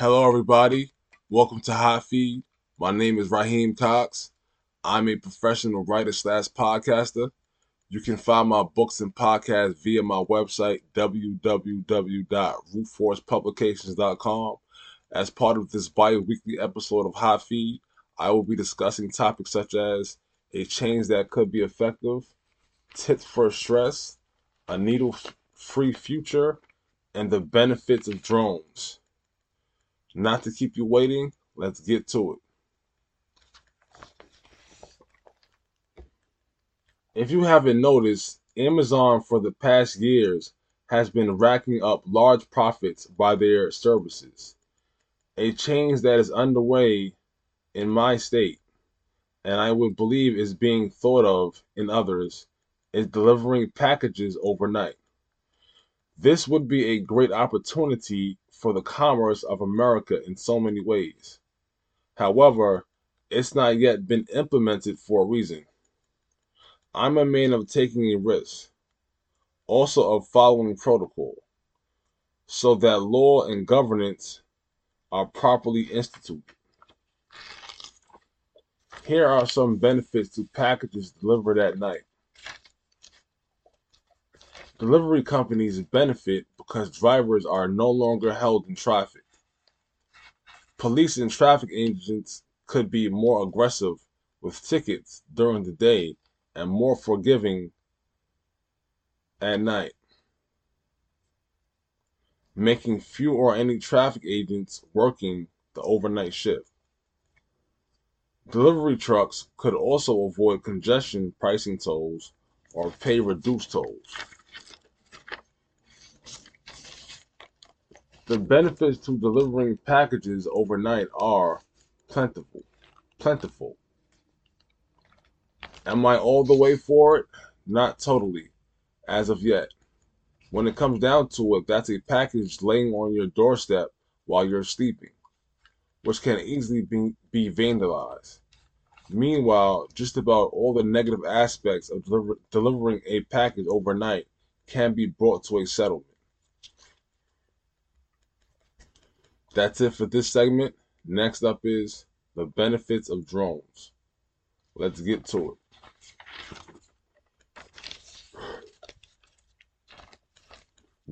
Hello, everybody. Welcome to Hot Feed. My name is Raheem Cox. I'm a professional writer slash podcaster. You can find my books and podcasts via my website, www.rootforcepublications.com. As part of this bi weekly episode of Hot Feed, I will be discussing topics such as a change that could be effective, tips for stress, a needle free future, and the benefits of drones. Not to keep you waiting, let's get to it. If you haven't noticed, Amazon for the past years has been racking up large profits by their services. A change that is underway in my state, and I would believe is being thought of in others, is delivering packages overnight. This would be a great opportunity for the commerce of America in so many ways. However, it's not yet been implemented for a reason. I'm a man of taking a risk, also of following protocol, so that law and governance are properly instituted. Here are some benefits to packages delivered at night. Delivery companies benefit because drivers are no longer held in traffic. Police and traffic agents could be more aggressive with tickets during the day and more forgiving at night, making few or any traffic agents working the overnight shift. Delivery trucks could also avoid congestion pricing tolls or pay reduced tolls. The benefits to delivering packages overnight are plentiful. Plentiful. Am I all the way for it? Not totally, as of yet. When it comes down to it, that's a package laying on your doorstep while you're sleeping, which can easily be, be vandalized. Meanwhile, just about all the negative aspects of deliver, delivering a package overnight can be brought to a settlement. That's it for this segment. Next up is the benefits of drones. Let's get to it.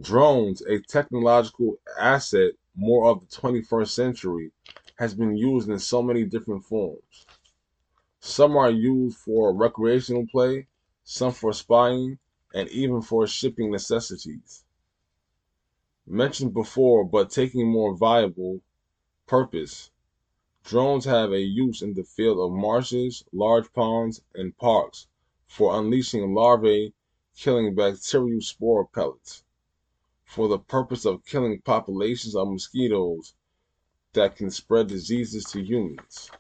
Drones, a technological asset more of the 21st century, has been used in so many different forms. Some are used for recreational play, some for spying, and even for shipping necessities mentioned before, but taking more viable purpose. Drones have a use in the field of marshes, large ponds, and parks for unleashing larvae killing bacterial spore pellets for the purpose of killing populations of mosquitoes that can spread diseases to humans.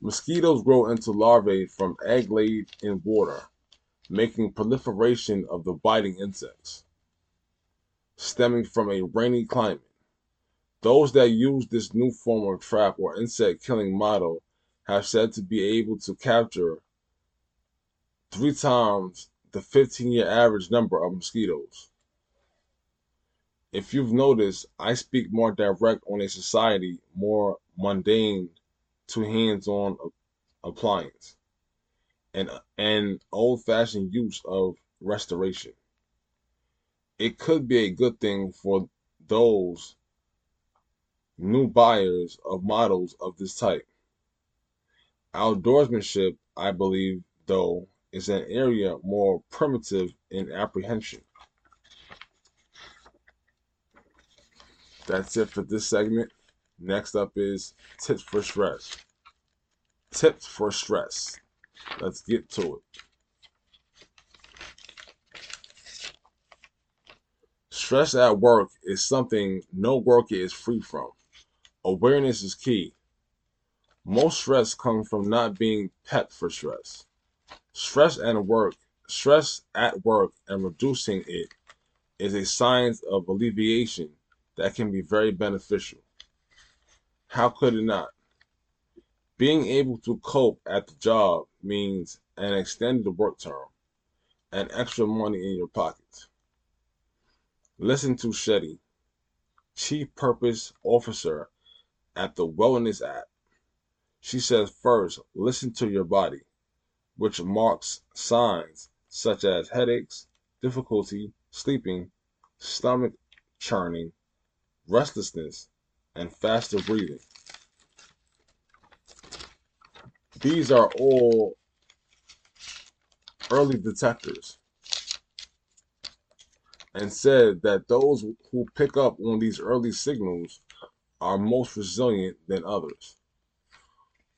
Mosquitoes grow into larvae from egg laid in water making proliferation of the biting insects, stemming from a rainy climate. Those that use this new form of trap or insect killing model have said to be able to capture three times the 15 year average number of mosquitoes. If you've noticed, I speak more direct on a society more mundane to hands on appliance and an old-fashioned use of restoration. It could be a good thing for those new buyers of models of this type. Outdoorsmanship, I believe, though, is an area more primitive in apprehension. That's it for this segment. Next up is tips for stress. Tips for stress. Let's get to it. Stress at work is something no worker is free from. Awareness is key. Most stress comes from not being prepped for stress. Stress at work, stress at work and reducing it is a science of alleviation that can be very beneficial. How could it not? Being able to cope at the job means an extended work term and extra money in your pockets. Listen to Shetty. Chief Purpose Officer at the Wellness app. She says first, listen to your body, which marks signs such as headaches, difficulty sleeping, stomach churning, restlessness, and faster breathing. These are all early detectors and said that those who pick up on these early signals are most resilient than others.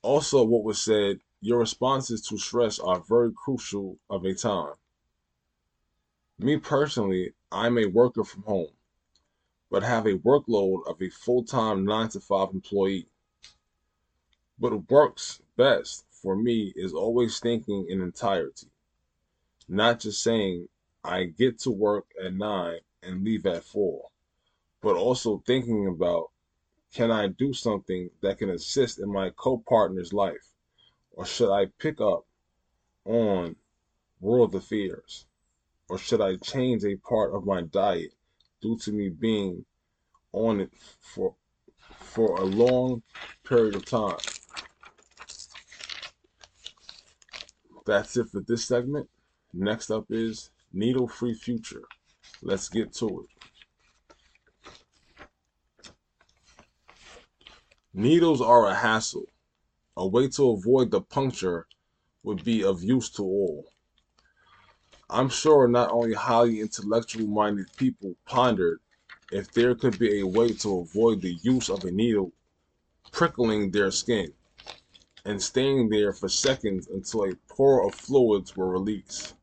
Also, what was said, your responses to stress are very crucial of a time. Me personally, I'm a worker from home, but have a workload of a full time 9 to 5 employee. But what works best for me is always thinking in entirety, not just saying I get to work at 9 and leave at 4, but also thinking about can I do something that can assist in my co partner's life, or should I pick up on world affairs, or should I change a part of my diet due to me being on it for for a long period of time. That's it for this segment. Next up is Needle Free Future. Let's get to it. Needles are a hassle. A way to avoid the puncture would be of use to all. I'm sure not only highly intellectual minded people pondered if there could be a way to avoid the use of a needle prickling their skin and staying there for seconds until a pour of fluids were released.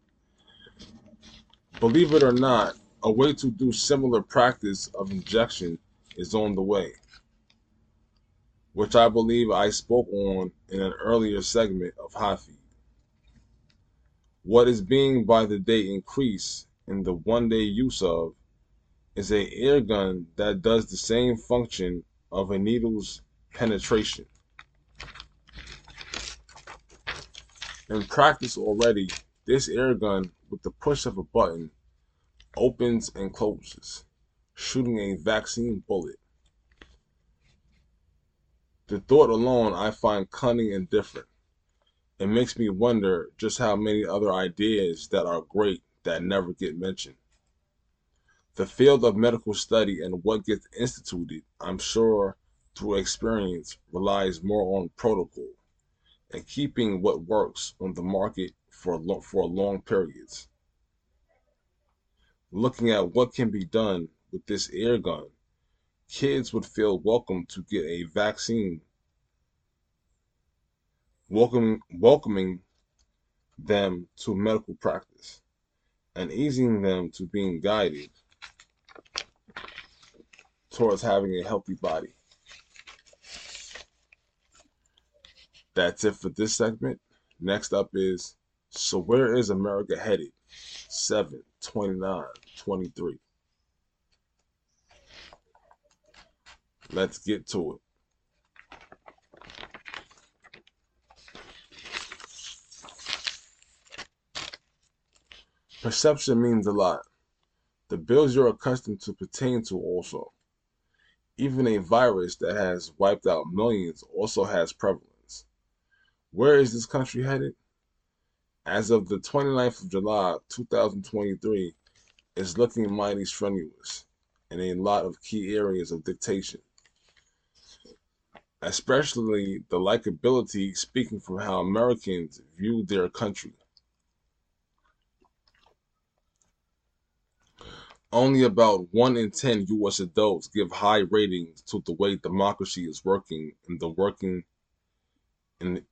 Believe it or not, a way to do similar practice of injection is on the way, which I believe I spoke on in an earlier segment of Hot Feed. What is being by the day increased in the one day use of is a air gun that does the same function of a needle's penetration. In practice already, this air gun, with the push of a button, opens and closes, shooting a vaccine bullet. The thought alone I find cunning and different. It makes me wonder just how many other ideas that are great that never get mentioned. The field of medical study and what gets instituted, I'm sure through experience, relies more on protocol and keeping what works on the market for, for long periods. Looking at what can be done with this air gun, kids would feel welcome to get a vaccine, welcoming, welcoming them to medical practice and easing them to being guided towards having a healthy body. That's it for this segment. Next up is So Where is America Headed? 7 29 23. Let's get to it. Perception means a lot. The bills you're accustomed to pertain to also. Even a virus that has wiped out millions also has prevalence. Where is this country headed? As of the 29th of July, 2023, it's looking mighty strenuous in a lot of key areas of dictation, especially the likability speaking from how Americans view their country. Only about 1 in 10 US adults give high ratings to the way democracy is working in the working in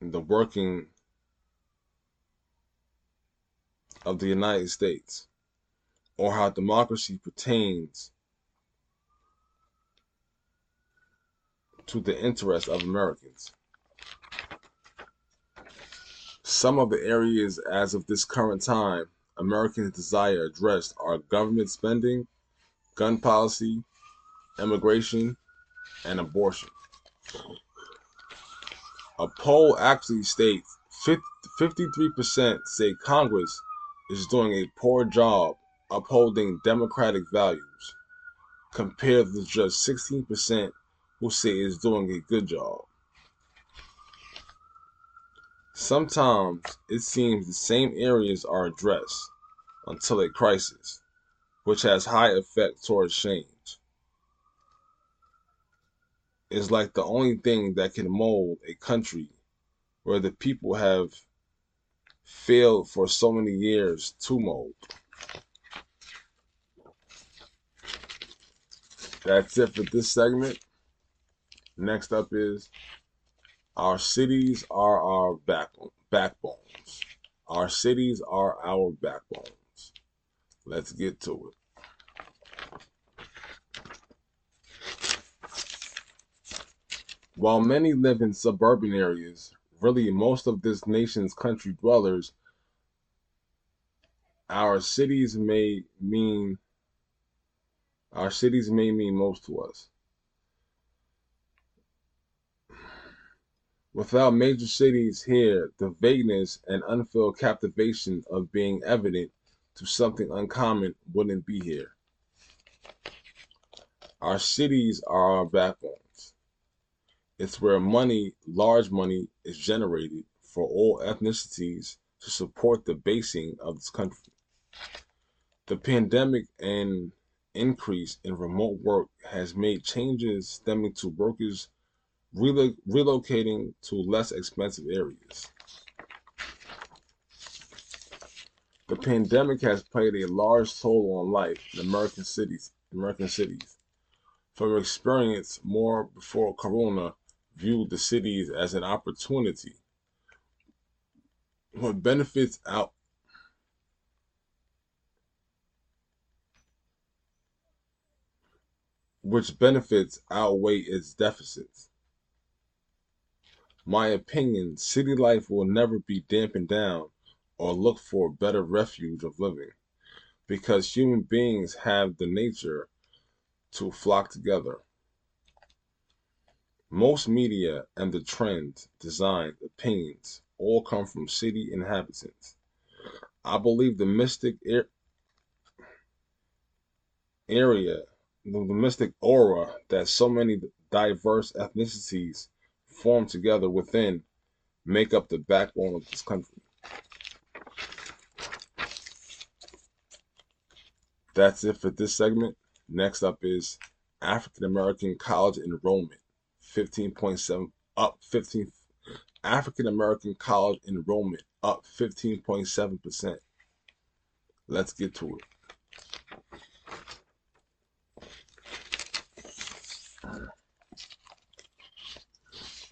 the working of the United States or how democracy pertains to the interests of Americans. Some of the areas as of this current time Americans desire addressed are government spending, gun policy, immigration, and abortion. A poll actually states 53% say Congress is doing a poor job upholding democratic values, compared to just 16% who say it's doing a good job. Sometimes it seems the same areas are addressed until a crisis, which has high effect towards change. Is like the only thing that can mold a country where the people have failed for so many years to mold. That's it for this segment. Next up is our cities are our backbones. Our cities are our backbones. Let's get to it. While many live in suburban areas, really most of this nation's country dwellers, our cities may mean our cities may mean most to us. Without major cities here, the vagueness and unfilled captivation of being evident to something uncommon wouldn't be here. Our cities are our backbones. It's where money, large money, is generated for all ethnicities to support the basing of this country. The pandemic and increase in remote work has made changes stemming to workers relo relocating to less expensive areas. The pandemic has played a large toll on life in American cities. American cities. From experience, more before Corona viewed the cities as an opportunity. What benefits out which benefits outweigh its deficits my opinion, city life will never be dampened down or look for a better refuge of living because human beings have the nature to flock together. Most media and the trends, design, opinions all come from city inhabitants. I believe the mystic area, the mystic aura that so many diverse ethnicities form together within make up the backbone of this country. That's it for this segment. Next up is African American college enrollment, 15.7 up 15 African American college enrollment up 15.7%. Let's get to it.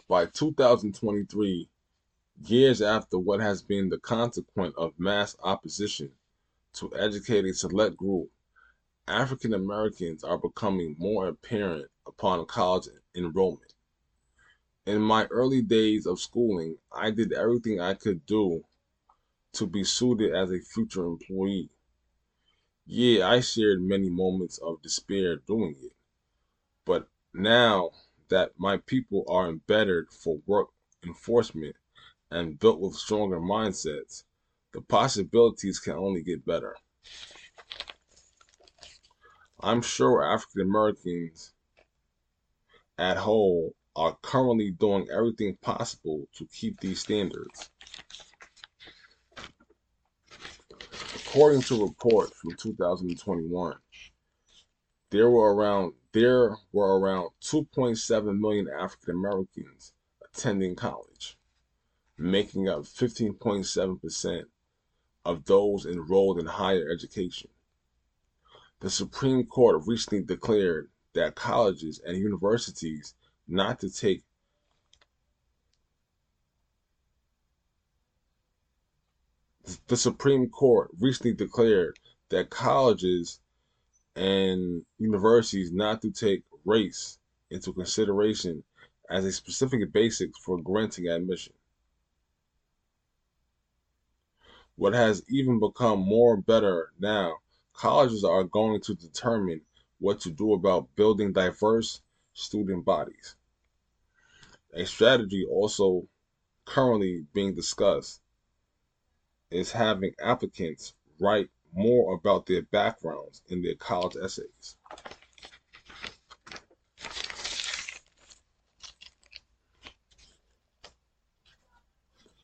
By 2023, years after what has been the consequence of mass opposition to educating select group, African Americans are becoming more apparent upon college enrollment. In my early days of schooling, I did everything I could do to be suited as a future employee. Yeah, I shared many moments of despair doing it. But now that my people are embedded for work enforcement and built with stronger mindsets, the possibilities can only get better. I'm sure African Americans at whole are currently doing everything possible to keep these standards. According to reports from 2021, there were around there were around 2.7 million African Americans attending college, making up 15.7% of those enrolled in higher education. The Supreme Court recently declared that colleges and universities not to take the Supreme Court recently declared that colleges and universities not to take race into consideration as a specific basis for granting admission. What has even become more better now, colleges are going to determine what to do about building diverse student bodies. A strategy also currently being discussed is having applicants write more about their backgrounds in their college essays.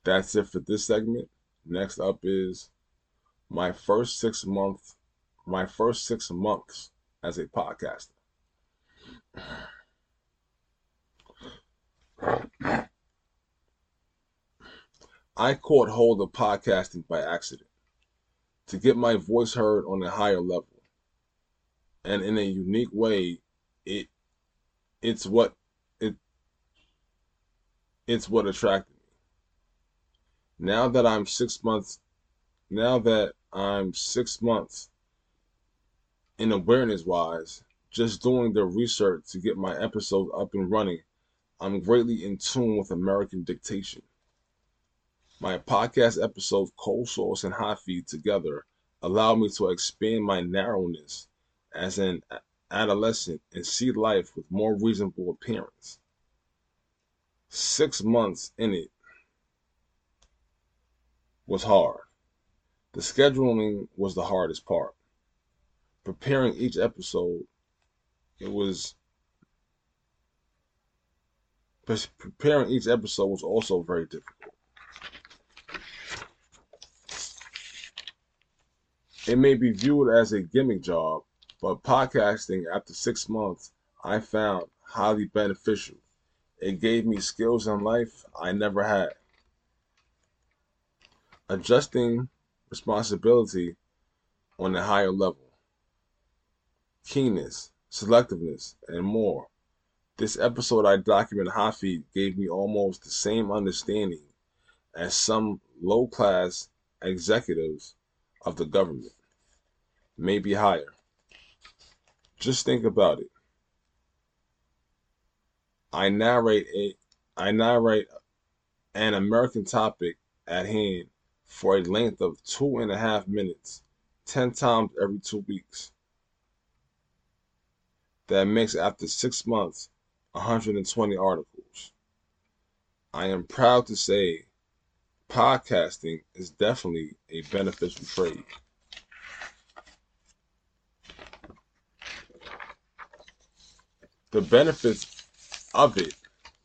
That's it for this segment. Next up is my first six months. my first six months as a podcaster. I caught hold of podcasting by accident to get my voice heard on a higher level. And in a unique way, it it's what it it's what attracted me. Now that I'm 6 months now that I'm 6 months in awareness wise, just doing the research to get my episodes up and running, I'm greatly in tune with American dictation. My podcast episodes, Cold Sauce and Hot Feed, together allow me to expand my narrowness as an adolescent and see life with more reasonable appearance. Six months in it was hard. The scheduling was the hardest part. Preparing each episode, it was preparing each episode was also very difficult. It may be viewed as a gimmick job, but podcasting after six months, I found highly beneficial. It gave me skills in life I never had. Adjusting responsibility on a higher level, keenness, selectiveness, and more. This episode I document Hot Feed gave me almost the same understanding as some low class executives of the government, maybe higher. Just think about it. I narrate a I narrate an American topic at hand for a length of two and a half minutes, ten times every two weeks. That makes after six months 120 articles. I am proud to say podcasting is definitely a beneficial trade. The benefits of it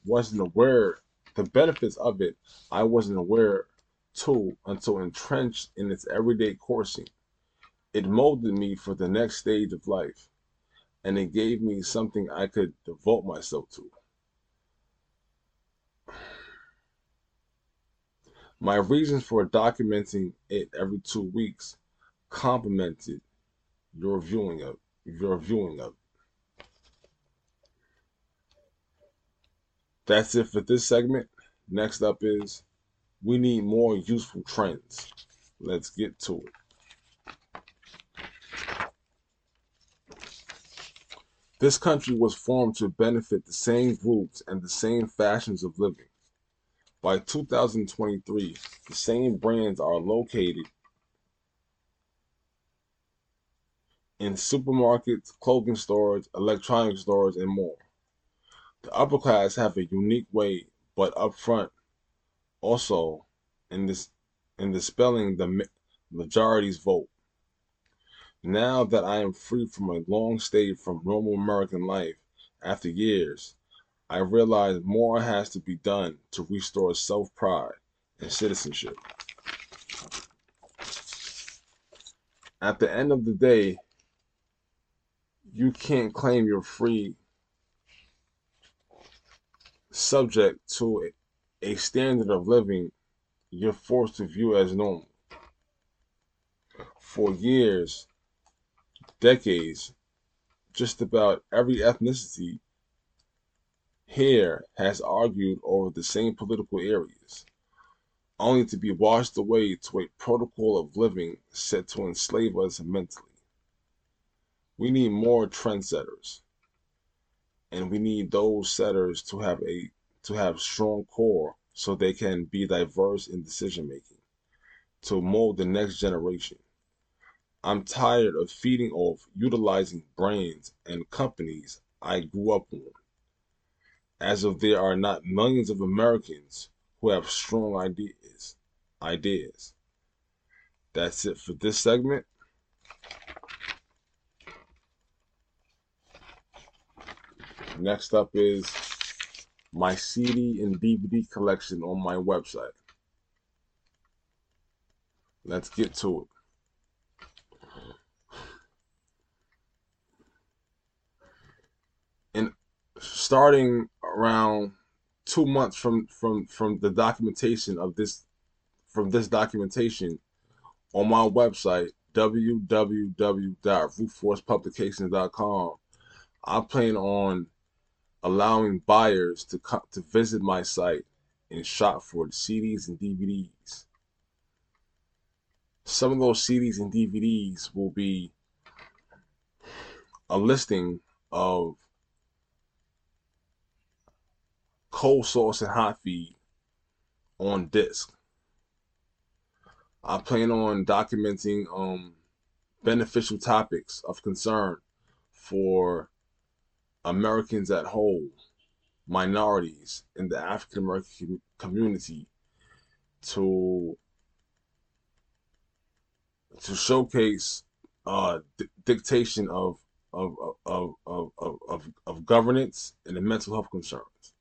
wasn't aware the benefits of it I wasn't aware to until entrenched in its everyday coursing. It molded me for the next stage of life, and it gave me something I could devote myself to. My reasons for documenting it every two weeks complemented your viewing of your viewing of. That's it for this segment. Next up is we need more useful trends. Let's get to it. This country was formed to benefit the same groups and the same fashions of living. By 2023, the same brands are located in supermarkets, clothing stores, electronic stores, and more. The upper class have a unique way, but upfront, also in this in dispelling the majority's vote. Now that I am free from a long stay from normal American life after years, I realize more has to be done to restore self pride and citizenship. At the end of the day, you can't claim you're free subject to a standard of living you're forced to view as normal. For years, decades, just about every ethnicity here has argued over the same political areas, only to be washed away to a protocol of living set to enslave us mentally. We need more trendsetters, and we need those setters to have a to have strong core so they can be diverse in decision making to mold the next generation. I'm tired of feeding off utilizing brands and companies I grew up on as if there are not millions of Americans who have strong ideas. Ideas. That's it for this segment. Next up is my CD and DVD collection on my website. let's get to it. And starting around two months from from from the documentation of this from this documentation on my website www.rootforcepublications.com i plan on allowing buyers to come to visit my site and shop for CDs and DVDs. Some of those CDs and DVDs will be a listing of cold source and hot feed on disk. I plan on documenting um, beneficial topics of concern for Americans at whole, minorities in the African American community to to showcase uh, dictation of of, of, of, of, of governance and the mental health concerns.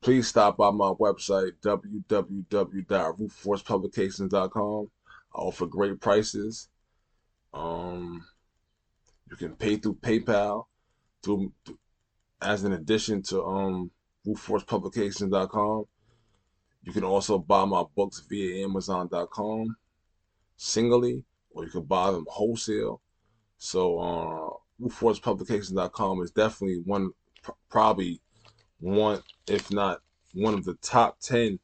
Please stop by my website, www.rootforcepublications.com. I offer great prices. Um, you can pay through PayPal, through, as an addition to um, RootForcePublications.com. You can also buy my books via Amazon.com singly, or you can buy them wholesale. So, uh, RootForcePublications.com is definitely one, probably one, if not one of the top ten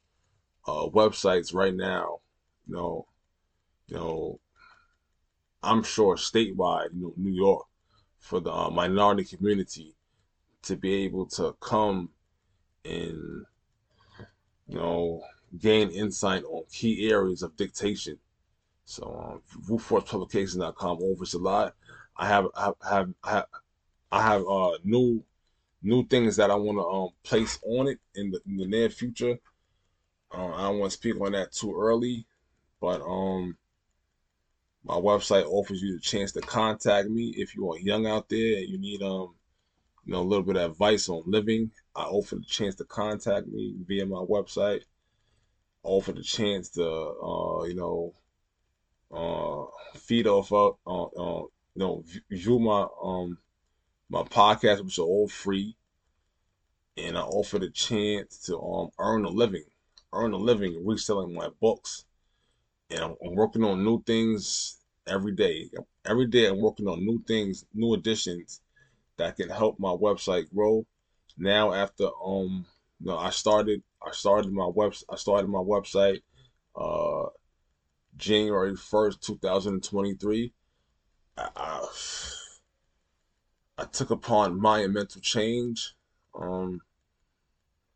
uh, websites right now. You know, you know, I'm sure statewide, you know, New York, for the uh, minority community to be able to come and, you know, gain insight on key areas of dictation. So, um, RootForcePublications.com offers a lot. I have, I have, I have, I have uh, new, new things that I want to um, place on it in the, in the near future. Uh, I don't want to speak on that too early, but um, my website offers you the chance to contact me if you are young out there and you need um you know a little bit of advice on living. I offer the chance to contact me via my website. I offer the chance to uh you know uh feed off of uh, uh you know view my um my podcast which are all free and I offer the chance to um earn a living earn a living reselling my books and I'm, working on new things every day. Every day I'm working on new things, new additions that can help my website grow. Now after um you know I started I started my web I started my website uh January 1st, 2023. I, I, I took upon my mental change. Um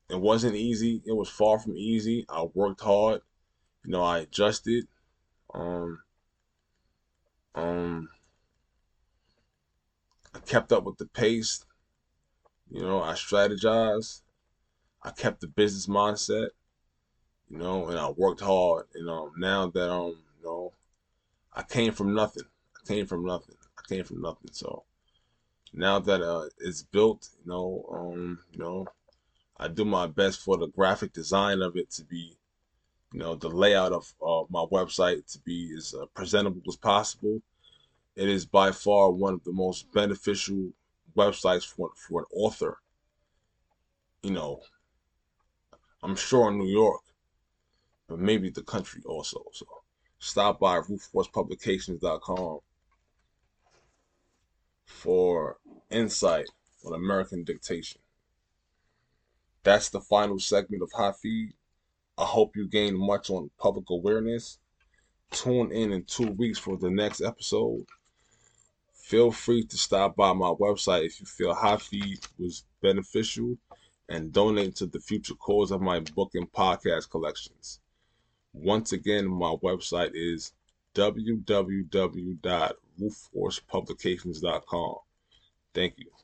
it wasn't easy. It was far from easy. I worked hard. You know, I adjusted. Um, um, I kept up with the pace. You know, I strategized. I kept the business mindset. You know, and I worked hard. You know, now that um, you know, I came from nothing. I came from nothing. I came from nothing. So now that uh, it's built, you know, um, you know, I do my best for the graphic design of it to be you know the layout of uh, my website to be as uh, presentable as possible. It is by far one of the most beneficial websites for for an author. You know, I'm sure in New York, but maybe the country also. So stop by rootforcepublications.com for insight on American dictation. That's the final segment of Hot Feed. I hope you gain much on public awareness. Tune in in two weeks for the next episode. Feel free to stop by my website if you feel Hot Feed was beneficial and donate to the future cause of my book and podcast collections. Once again, my website is www.rootforcepublications.com. Thank you.